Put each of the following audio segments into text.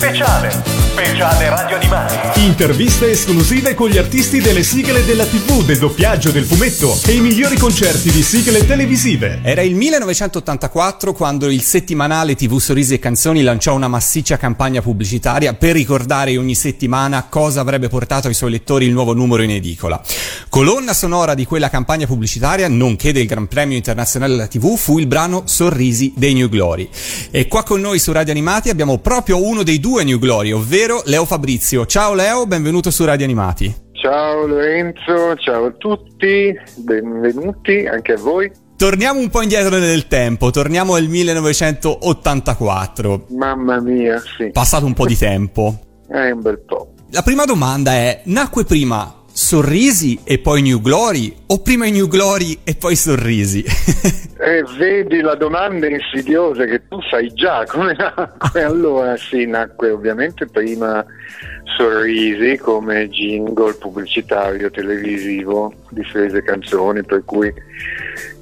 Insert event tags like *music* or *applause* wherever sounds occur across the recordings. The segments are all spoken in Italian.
Speciale. Speciale Radio Animati. Interviste esclusive con gli artisti delle sigle della TV, del doppiaggio, del fumetto e i migliori concerti di sigle televisive. Era il 1984 quando il settimanale TV Sorrisi e Canzoni lanciò una massiccia campagna pubblicitaria per ricordare ogni settimana cosa avrebbe portato ai suoi lettori il nuovo numero in edicola. Colonna sonora di quella campagna pubblicitaria, nonché del Gran Premio Internazionale della TV, fu il brano Sorrisi dei New Glory. E qua con noi su Radio Animati abbiamo proprio uno dei due New Glory, ovvero Leo Fabrizio. Ciao Leo, benvenuto su Radio Animati. Ciao Lorenzo, ciao a tutti, benvenuti anche a voi. Torniamo un po' indietro nel tempo, torniamo al 1984. Mamma mia, sì. Passato un po' di tempo. È *laughs* un bel po'. La prima domanda è, nacque prima Sorrisi e poi New Glory o prima i New Glory e poi Sorrisi? *laughs* eh, vedi la domanda insidiosa che tu sai già come nacque. Allora sì, nacque ovviamente prima Sorrisi come jingle pubblicitario televisivo di Frese Canzoni, per cui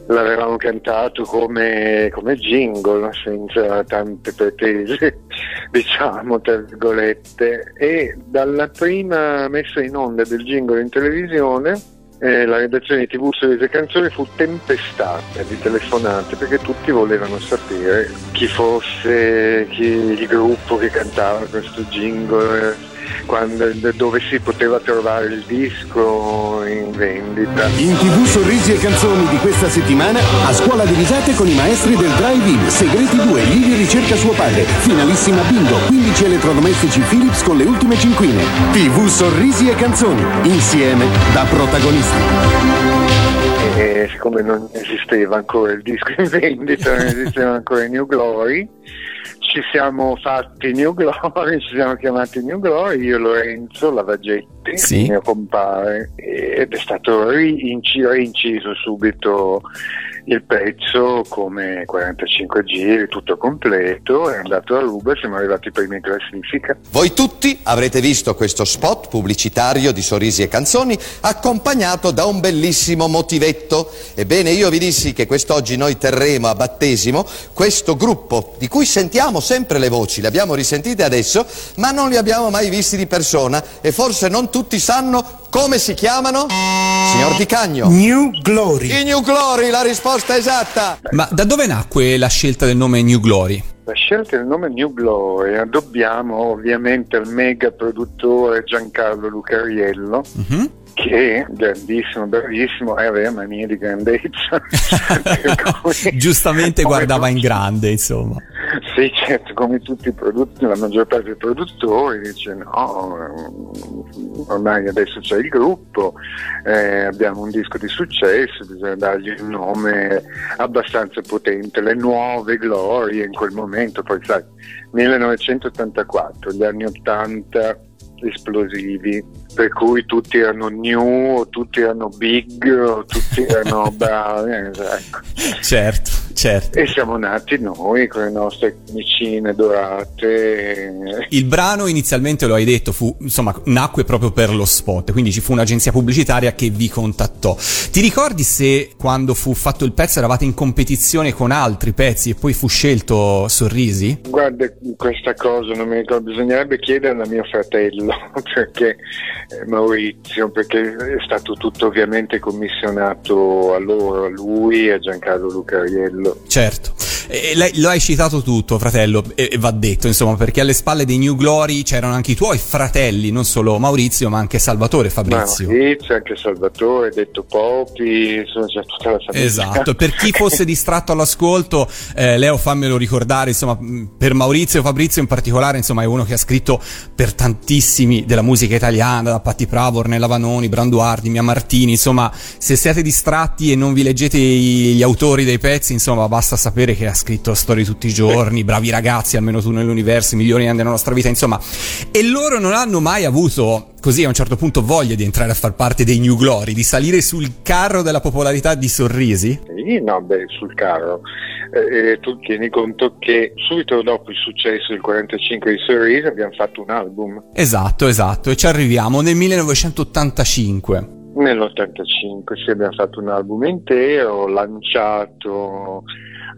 l'avevamo cantato come, come jingle, senza tante pretese, *laughs* diciamo, tra virgolette. E dalla prima messa in onda del jingle in televisione, eh, la redazione di TV Sorrisi Canzoni fu tempestata di telefonate perché tutti volevano sapere chi fosse, chi, il gruppo che cantava questo jingle quando, dove si poteva trovare il disco in vendita. In tv sorrisi e canzoni di questa settimana, a scuola di risate con i maestri del drive-in, Segreti 2, Livia ricerca suo padre, finalissima Bingo, 15 elettrodomestici Philips con le ultime cinquine. TV sorrisi e canzoni, insieme da protagonisti. E siccome non esisteva ancora il disco in vendita, non esisteva ancora New Glory, ci siamo fatti New Glory, *laughs* ci siamo chiamati New Glory, io Lorenzo Lavagetti, sì. mio compare, ed è stato rinciso subito il pezzo come 45 giri, tutto completo, è andato a Ruba e siamo arrivati prima in classifica. Voi tutti avrete visto questo spot pubblicitario di Sorrisi e Canzoni accompagnato da un bellissimo motivetto. Ebbene, io vi dissi che quest'oggi noi terremo a battesimo questo gruppo di cui sentiamo sempre le voci, le abbiamo risentite adesso, ma non li abbiamo mai visti di persona e forse non tutti sanno come si chiamano? Signor Di Cagno. New Glory. I New Glory, la risposta esatta. Ma da dove nacque la scelta del nome New Glory? La scelta del nome New Glory dobbiamo ovviamente al mega produttore Giancarlo Lucariello. Mm-hmm che grandissimo, bravissimo e aveva manie di grandezza. *laughs* Giustamente guardava in grande, insomma. Sì, certo, come tutti i produttori, la maggior parte dei produttori dice no, ormai adesso c'è il gruppo, eh, abbiamo un disco di successo, bisogna dargli un nome abbastanza potente, le nuove glorie in quel momento, poi sai, 1984, gli anni 80 esplosivi, per cui tutti erano new, o tutti erano big, o tutti *laughs* erano bravi. Ecco. Certo, certo. E siamo nati noi con le nostre camicine dorate. Il brano inizialmente lo hai detto, fu, insomma, nacque proprio per lo spot, quindi ci fu un'agenzia pubblicitaria che vi contattò. Ti ricordi se quando fu fatto il pezzo eravate in competizione con altri pezzi e poi fu scelto Sorrisi? Guarda, questa cosa non mi ricordo, bisognerebbe chiedere a mio fratello *laughs* perché Maurizio, perché è stato tutto ovviamente commissionato a loro, a lui e a Giancarlo Lucariello. Certo, e lei, lo hai citato tutto, fratello, e, e, va detto, insomma, perché alle spalle dei New Glory c'erano anche i tuoi fratelli, non solo Maurizio, ma anche Salvatore Fabrizio. Maurizio, anche Salvatore, detto Popi, insomma, c'è tutta la famiglia. Esatto, per chi *laughs* fosse distratto all'ascolto, eh, Leo, fammelo ricordare, insomma, per Maurizio Fabrizio in particolare, insomma, è uno che ha scritto per tantissimi della musica italiana, da Patti Pravo, Ornella Vanoni, Branduardi, Mia Martini, insomma, se siete distratti e non vi leggete gli autori dei pezzi, insomma, basta sapere che ha scritto storie tutti i giorni, bravi ragazzi, almeno tu nell'universo, i migliori anni della nostra vita, insomma, e loro non hanno mai avuto così a un certo punto voglia di entrare a far parte dei New Glory, di salire sul carro della popolarità di Sorrisi? Sì, no, beh, sul carro. Eh, tu tieni conto che subito dopo il successo del 45 di Sorrisi abbiamo fatto un album. Esatto, esatto, e ci arriviamo nel 1985. Nell'85 sì, abbiamo fatto un album intero, lanciato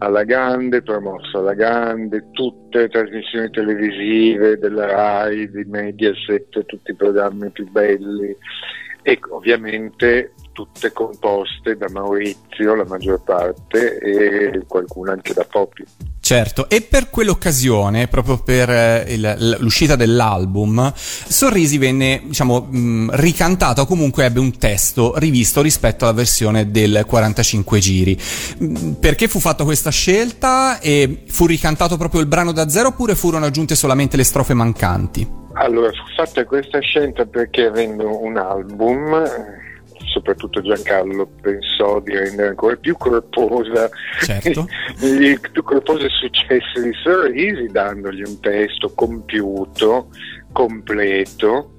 alla grande, promosso alla grande, tutte le trasmissioni televisive della RAI, di Mediaset, tutti i programmi più belli e ovviamente tutte composte da Maurizio, la maggior parte, e qualcuna anche da Poppy. Certo, e per quell'occasione, proprio per eh, il, l'uscita dell'album, Sorrisi venne, diciamo, mh, ricantato o comunque ebbe un testo rivisto rispetto alla versione del 45 giri. Mh, perché fu fatta questa scelta e fu ricantato proprio il brano da zero oppure furono aggiunte solamente le strofe mancanti? Allora, fu fatta questa scelta perché avendo un album soprattutto Giancarlo pensò di rendere ancora più corposa certo. *laughs* il più corposo successo di Sorrisi dandogli un testo compiuto completo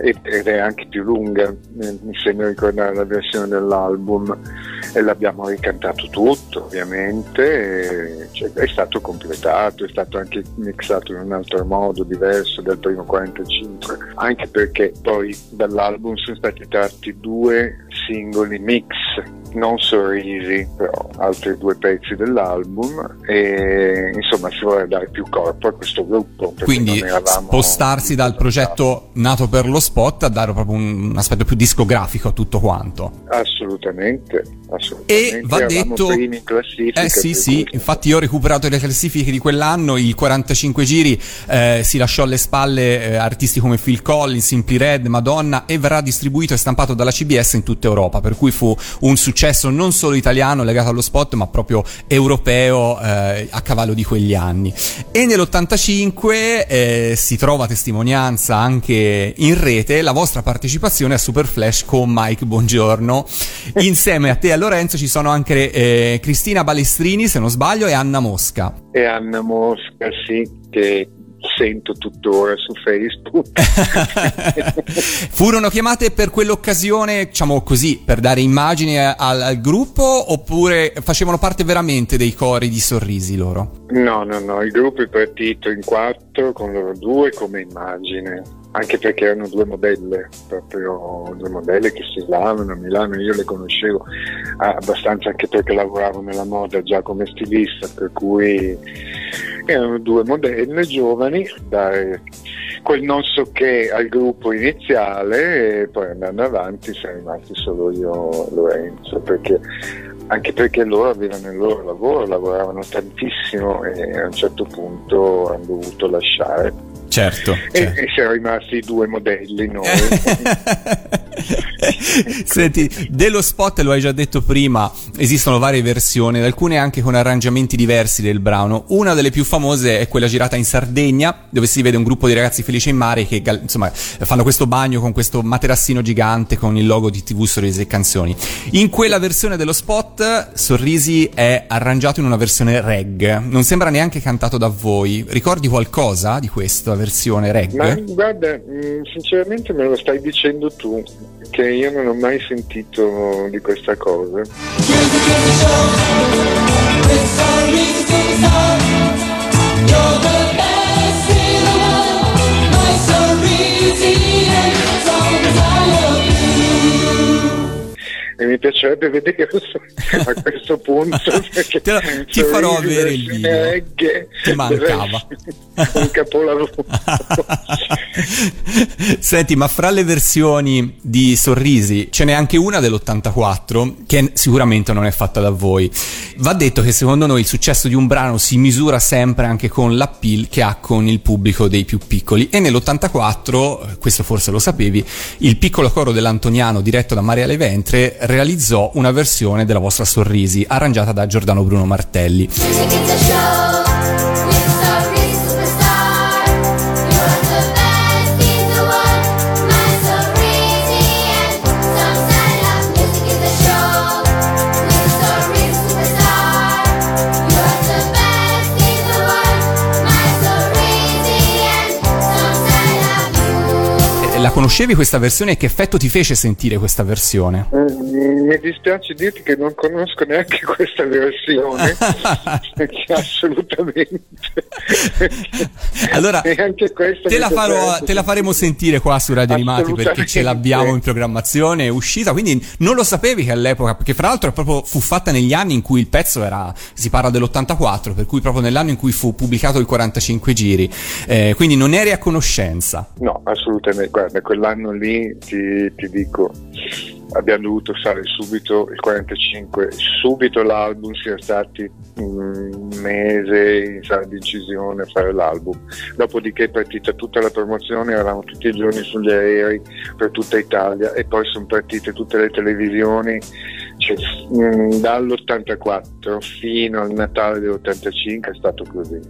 ed è anche più lunga, mi sembra ricordare la versione dell'album e l'abbiamo ricantato tutto ovviamente, cioè, è stato completato, è stato anche mixato in un altro modo diverso del primo 45, anche perché poi dall'album sono stati tratti due singoli mix, non sorrisi, però altri due pezzi dell'album e insomma si vuole dare più corpo a questo gruppo. Quindi spostarsi dal progetto nato per lo spot a dare proprio un, aspetto più discografico a tutto quanto. Assolutamente, assolutamente. E va detto... in classifica. Eh sì, sì, infatti io ho recuperato le classifiche di quell'anno, il 45 giri eh, si lasciò alle spalle eh, artisti come Phil Collins, Simply Red, Madonna e verrà distribuito e stampato dalla CBS in tutta Europa, per cui fu un successo non solo italiano legato allo spot, ma proprio europeo eh, a cavallo di quegli anni. E nell'85 eh, si trova testimonianza anche in rete la vostra partecipazione a Super Flash con Mike Buongiorno. Insieme a te e a Lorenzo ci sono anche eh, Cristina Balestrini, se non sbaglio, e Anna Mosca. E Anna Mosca, sì, che sento tuttora su Facebook. *laughs* Furono chiamate per quell'occasione, diciamo così, per dare immagine al, al, gruppo oppure facevano parte veramente dei cori di sorrisi loro? No, no, no, il gruppo è partito in quattro con loro due come immagine anche perché erano due modelle, proprio due modelle che si stavano a Milano, io le conoscevo abbastanza anche perché lavoravo nella moda già come stilista, per cui erano due modelle giovani, dare quel non so che al gruppo iniziale e poi andando avanti siamo rimasti solo io e Lorenzo, perché anche perché loro avevano il loro lavoro, lavoravano tantissimo e a un certo punto hanno dovuto lasciare Certo. E, certo. e siamo rimasti due modelli noi. *laughs* *laughs* Senti, dello spot lo hai già detto prima, esistono varie versioni, alcune anche con arrangiamenti diversi del brano. Una delle più famose è quella girata in Sardegna, dove si vede un gruppo di ragazzi felici in mare che insomma fanno questo bagno con questo materassino gigante con il logo di TV Sorrisi e Canzoni. In quella versione dello spot Sorrisi è arrangiato in una versione reg, non sembra neanche cantato da voi. Ricordi qualcosa di questa versione reg? Ma guarda, mm, sinceramente me lo stai dicendo tu che io non ho mai sentito di questa cosa. E mi piacerebbe vedere *laughs* a questo punto *laughs* perché Te ti farò avere il video. ti mancava. *laughs* un capolavoro. Senti ma fra le versioni di Sorrisi ce n'è anche una dell'84 che sicuramente non è fatta da voi. Va detto che secondo noi il successo di un brano si misura sempre anche con l'appeal che ha con il pubblico dei più piccoli. E nell'84 questo forse lo sapevi il piccolo coro dell'Antoniano diretto da Maria Leventre realizzò una versione della vostra Sorrisi, arrangiata da Giordano Bruno Martelli. La conoscevi questa versione e che effetto ti fece sentire questa versione? Mm, mi dispiace dirti che non conosco neanche *laughs* questa versione, *laughs* assolutamente. *laughs* allora, te la, farò, te la, faremo sentire qua su Radio Animati perché ce l'abbiamo in programmazione, è uscita, quindi non lo sapevi che all'epoca, perché fra l'altro proprio fu fatta negli anni in cui il pezzo era, si parla dell'84, per cui proprio nell'anno in cui fu pubblicato il 45 giri, eh, quindi non eri a conoscenza. No, assolutamente, guarda, quell'anno lì ti, ti dico abbiamo dovuto fare subito il 45, subito l'album, siamo stati un mese in sala di incisione a fare l'album. Dopodiché è partita tutta la promozione, eravamo tutti i giorni sugli aerei per tutta Italia e poi sono partite tutte le televisioni cioè, mm, dall'84 fino al Natale dell'85 è stato così.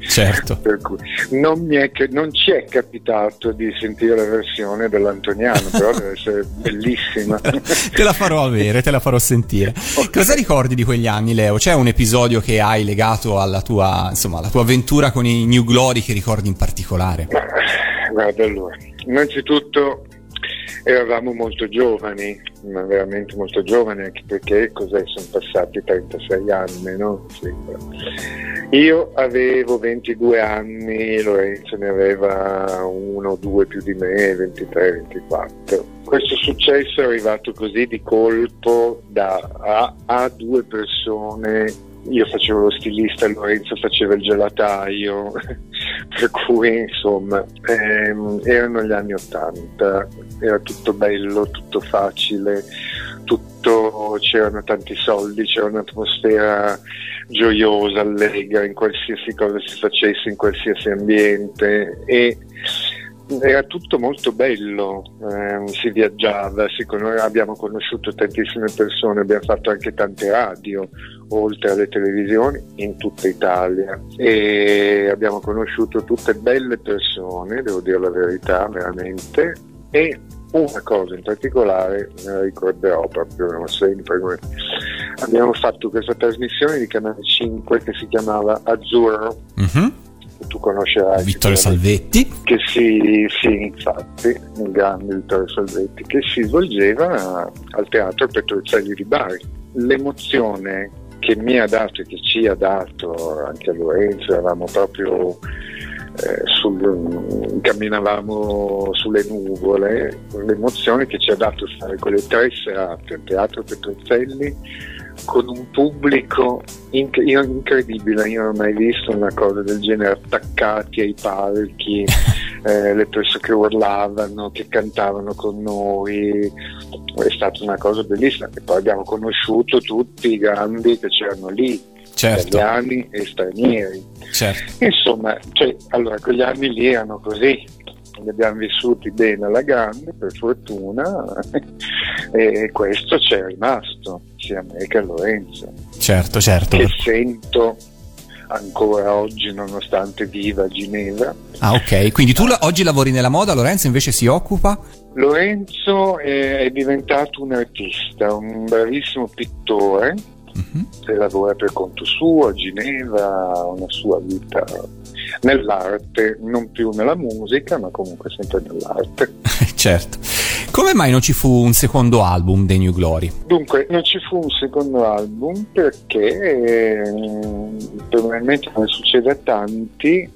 Certo. *laughs* non, è, non, ci è capitato di sentire la versione dell'Antoniano, però deve essere *laughs* bellissima. te la farò avere, te la farò sentire. Okay. Cosa ricordi di quegli anni, Leo? C'è un episodio che hai legato alla tua, insomma, alla tua avventura con i New Glory che ricordi in particolare? Guarda, allora, innanzitutto eravamo molto giovani, ma veramente molto giovani, anche perché cos'è, sono passati 36 anni, no? Sembra. Io avevo 22 anni, Lorenzo ne aveva uno o due più di me, 23, 24. Questo successo è arrivato così di colpo da a, a due persone io facevo lo stilista, Lorenzo faceva il gelataio, per cui insomma ehm, erano gli anni Ottanta, era tutto bello, tutto facile, tutto, c'erano tanti soldi, c'era un'atmosfera gioiosa, allegra in qualsiasi cosa si facesse, in qualsiasi ambiente e era tutto molto bello, eh, si viaggiava, si abbiamo conosciuto tantissime persone, abbiamo fatto anche tante radio, oltre alle televisioni, in tutta Italia e abbiamo conosciuto tutte belle persone, devo dire la verità, veramente, e una cosa in particolare me la ricorderò proprio sempre. Abbiamo fatto questa trasmissione di Canale 5 che si chiamava Azzurro. Mm-hmm tu conoscerai. Vittorio Salvetti. Che si, sì, infatti, il grande Vittorio Salvetti, che si svolgeva al Teatro Petruzzelli di Bari. L'emozione che mi ha dato e che ci ha dato anche a Lorenzo, eravamo proprio eh, sul, camminavamo sulle nuvole, l'emozione che ci ha dato fare quelle tre serate al Teatro Petruzzelli con un pubblico inc- incredibile, io non ho mai visto una cosa del genere, attaccati ai palchi, *laughs* eh, le persone che urlavano, che cantavano con noi, è stata una cosa bellissima e poi abbiamo conosciuto tutti i grandi che c'erano lì, certo. italiani e stranieri. Certo. Insomma, cioè, allora quegli anni lì erano così, li abbiamo vissuti bene alla grande, per fortuna, *laughs* e questo ci è rimasto, sia me che Lorenzo. Certo, certo. Che sento ancora oggi nonostante viva a Ginevra. Ah ok, quindi tu oggi lavori nella moda, Lorenzo invece si occupa? Lorenzo è, è diventato un artista, un bravissimo pittore, uh-huh. lavora per conto suo a Ginevra, una sua vita nell'arte, non più nella musica, ma comunque sempre nell'arte. *laughs* certo. Come mai non ci fu un secondo album dei New Glory? Dunque, non ci fu un secondo album perché mm, probabilmente come succede a tanti,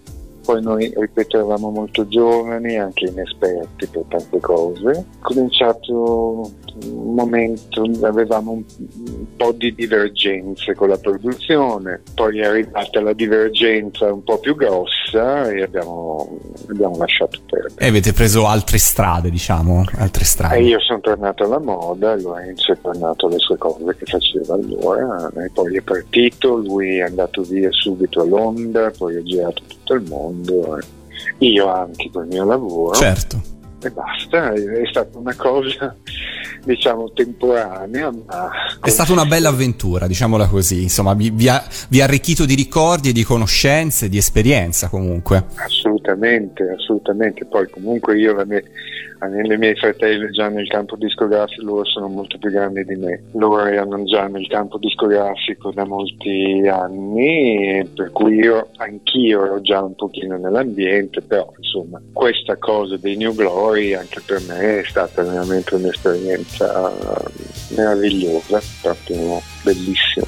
poi noi, ripeto, eravamo molto giovani, anche inesperti per tante cose. Cominciato un momento, avevamo un, un, po' di divergenze con la produzione, poi è arrivata la divergenza un po' più grossa e abbiamo, abbiamo lasciato perdere. E avete preso altre strade, diciamo, altre strade. E io sono tornato alla moda, Lorenzo è tornato alle sue cose che faceva allora, e poi è partito, lui è andato via subito a Londra, poi ha girato tutto il mondo mondo, io anche col mio lavoro. Certo. E basta, è stata una cosa diciamo temporanea, ma... È stata una bella avventura, diciamola così, insomma, vi, ha, vi ha arricchito di ricordi di conoscenze, di esperienza comunque. Assolutamente, assolutamente, poi comunque io la mia, I miei fratelli già nel campo discografico, loro sono molto più grandi di me. Loro erano già nel campo discografico da molti anni, per cui io, anch'io ero già un pochino nell'ambiente, però insomma questa cosa dei New Glory anche per me è stata veramente un'esperienza meravigliosa, proprio bellissima.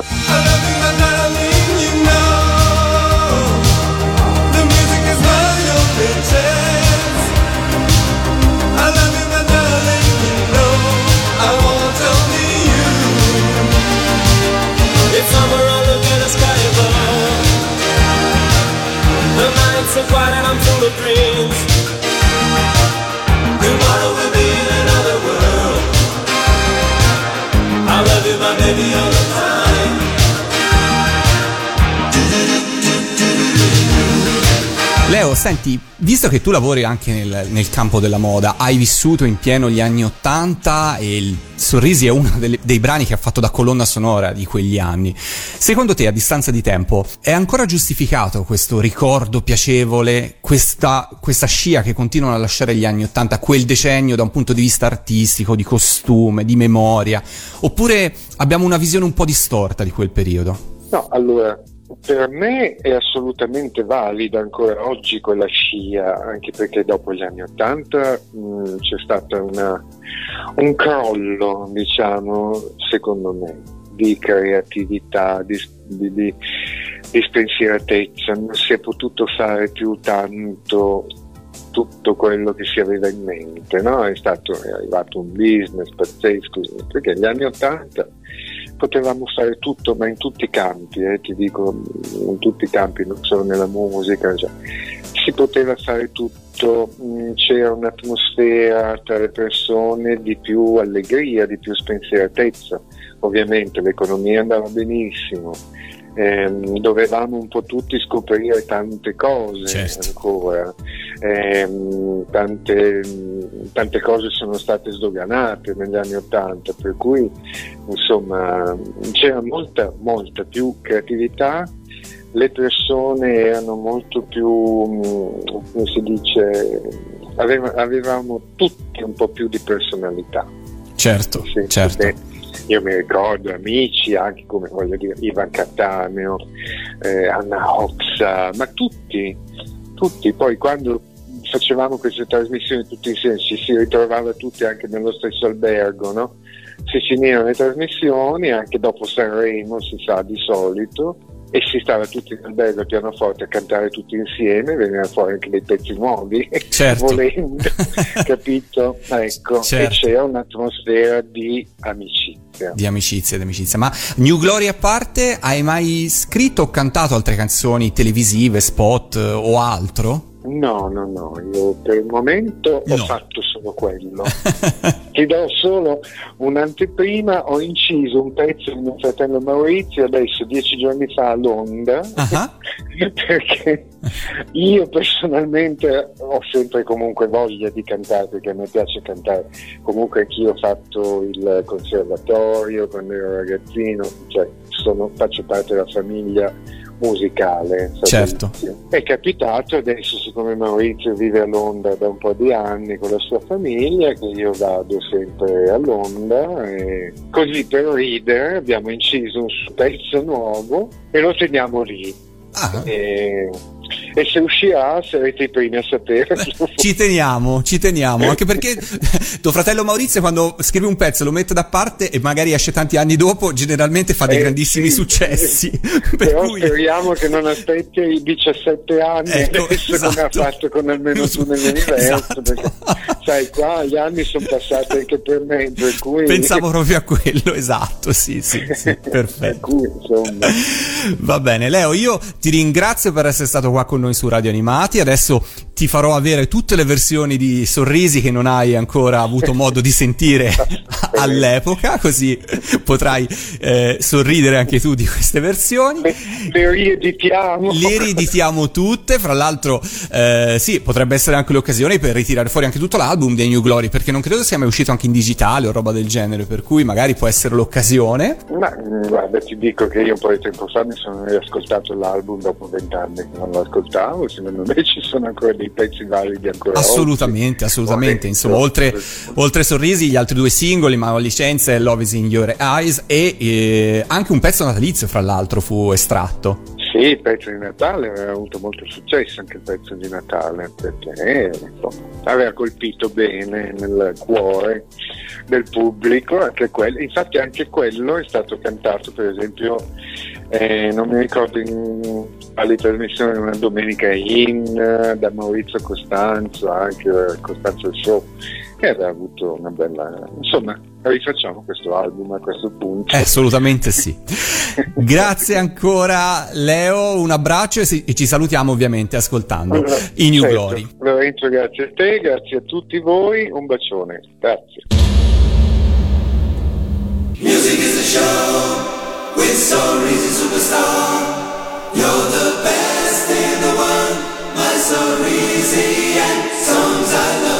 Senti, visto che tu lavori anche nel, nel, campo della moda, hai vissuto in pieno gli anni Ottanta e il Sorrisi è uno delle, dei brani che ha fatto da colonna sonora di quegli anni. Secondo te, a distanza di tempo, è ancora giustificato questo ricordo piacevole, questa, questa scia che continuano a lasciare gli anni Ottanta, quel decennio da un punto di vista artistico, di costume, di memoria? Oppure abbiamo una visione un po' distorta di quel periodo? No, allora, per me è assolutamente valida ancora oggi quella scia, anche perché dopo gli anni Ottanta mm, c'è stato una, un crollo, diciamo, secondo me, di creatività, di, di, di, di spensieratezza, non si è potuto fare più tanto tutto quello che si aveva in mente, no? è, stato, è arrivato un business pazzesco, perché gli anni Ottanta potevamo fare tutto, ma in tutti i campi, eh, ti dico, in tutti i campi, non solo nella musica, cioè, si poteva fare tutto, mm, c'era un'atmosfera tra le persone di più allegria, di più spensieratezza, ovviamente l'economia andava benissimo, ehm, dovevamo un po' tutti scoprire tante cose certo. ancora, ehm, tante, tante, cose sono state sdoganate negli anni Ottanta, per cui insomma c'era molta, molta più creatività, le persone erano molto più, come si dice, avevamo tutti un po' più di personalità. Certo, sì, certo io mi ricordo amici anche come voglio dire Ivan Cattaneo, eh, Anna Oxa, ma tutti, tutti, poi quando facevamo queste trasmissioni tutti insieme ci si ritrovava tutti anche nello stesso albergo, no? si finivano le trasmissioni anche dopo Sanremo si sa di solito e si stava tutti nel bello pianoforte a cantare tutti insieme, venivano fuori anche dei pezzi nuovi, *laughs* certo. volendo, *laughs* capito? Ecco, certo. e c'era un'atmosfera di amicizia. Di amicizia, di amicizia. Ma New Glory a parte, hai mai scritto o cantato altre canzoni televisive, spot o altro? No, no, no, io per il momento no. ho fatto solo quello. *laughs* Ti do solo un'anteprima, ho inciso un pezzo di mio fratello Maurizio adesso dieci giorni fa a Londra, uh-huh. *laughs* perché io personalmente ho sempre comunque voglia di cantare, perché a me piace cantare. Comunque anch'io ho fatto il conservatorio quando ero ragazzino, cioè sono, faccio parte della famiglia musicale. Certo. È capitato adesso, siccome Maurizio vive a Londra da un po' di anni con la sua famiglia, che io vado sempre a Londra e così per ridere abbiamo inciso un pezzo nuovo e lo teniamo lì. Ah. E e se uscirà sarete i primi a sapere. Ci teniamo, ci teniamo, anche perché *laughs* tuo fratello Maurizio quando scrive un pezzo lo mette da parte e magari esce tanti anni dopo, generalmente fa dei eh, grandissimi sì, successi. *laughs* Per Però cui... speriamo che non aspetti i 17 anni ecco, adesso *laughs* esatto. come ha fatto con almeno tu nell'universo, esatto. perché sai qua gli anni sono passati anche per me, per cui... Pensavo proprio a quello, esatto, sì, sì, sì perfetto. cui, Va bene, Leo, io ti ringrazio per essere stato qua con noi su Radio Animati. Adesso ti farò avere tutte le versioni di Sorrisi che non hai ancora avuto modo di sentire *laughs* all'epoca, così potrai eh, sorridere anche tu di queste versioni. Le, le rieditiamo. Le rieditiamo tutte, fra l'altro eh, sì, potrebbe essere anche l'occasione per ritirare fuori anche tutto l'album dei New Glory, perché non credo sia mai uscito anche in digitale o roba del genere, per cui magari può essere l'occasione. Ma guarda, ti dico che io un po' di tempo fa mi sono riascoltato l'album dopo vent'anni, non l'ho ascoltato ascoltavo, secondo me ci sono ancora dei pezzi validi ancora Assolutamente, oggi. assolutamente. Insomma, oltre, oltre Sorrisi, gli altri due singoli, Ma licenza e Love is in Your Eyes e eh, anche un pezzo natalizio, fra l'altro, fu estratto. Sì, il pezzo di Natale aveva avuto molto successo anche il pezzo di Natale perché aveva colpito bene nel cuore del pubblico, anche quello, infatti anche quello è stato cantato per esempio, eh, non mi ricordo in quale trasmissione, una domenica in da Maurizio Costanzo, anche Costanzo Show, che aveva avuto una bella... insomma rifacciamo questo album a questo punto. Eh, assolutamente sì. *laughs* grazie ancora Leo, un abbraccio e, ci salutiamo ovviamente ascoltando allora, i New certo. Glory. Lorenzo, grazie a te, grazie a tutti voi, un bacione, grazie. Music is a show with Sorrisi superstar. You're the best in the world, my Sorrisi and songs I love.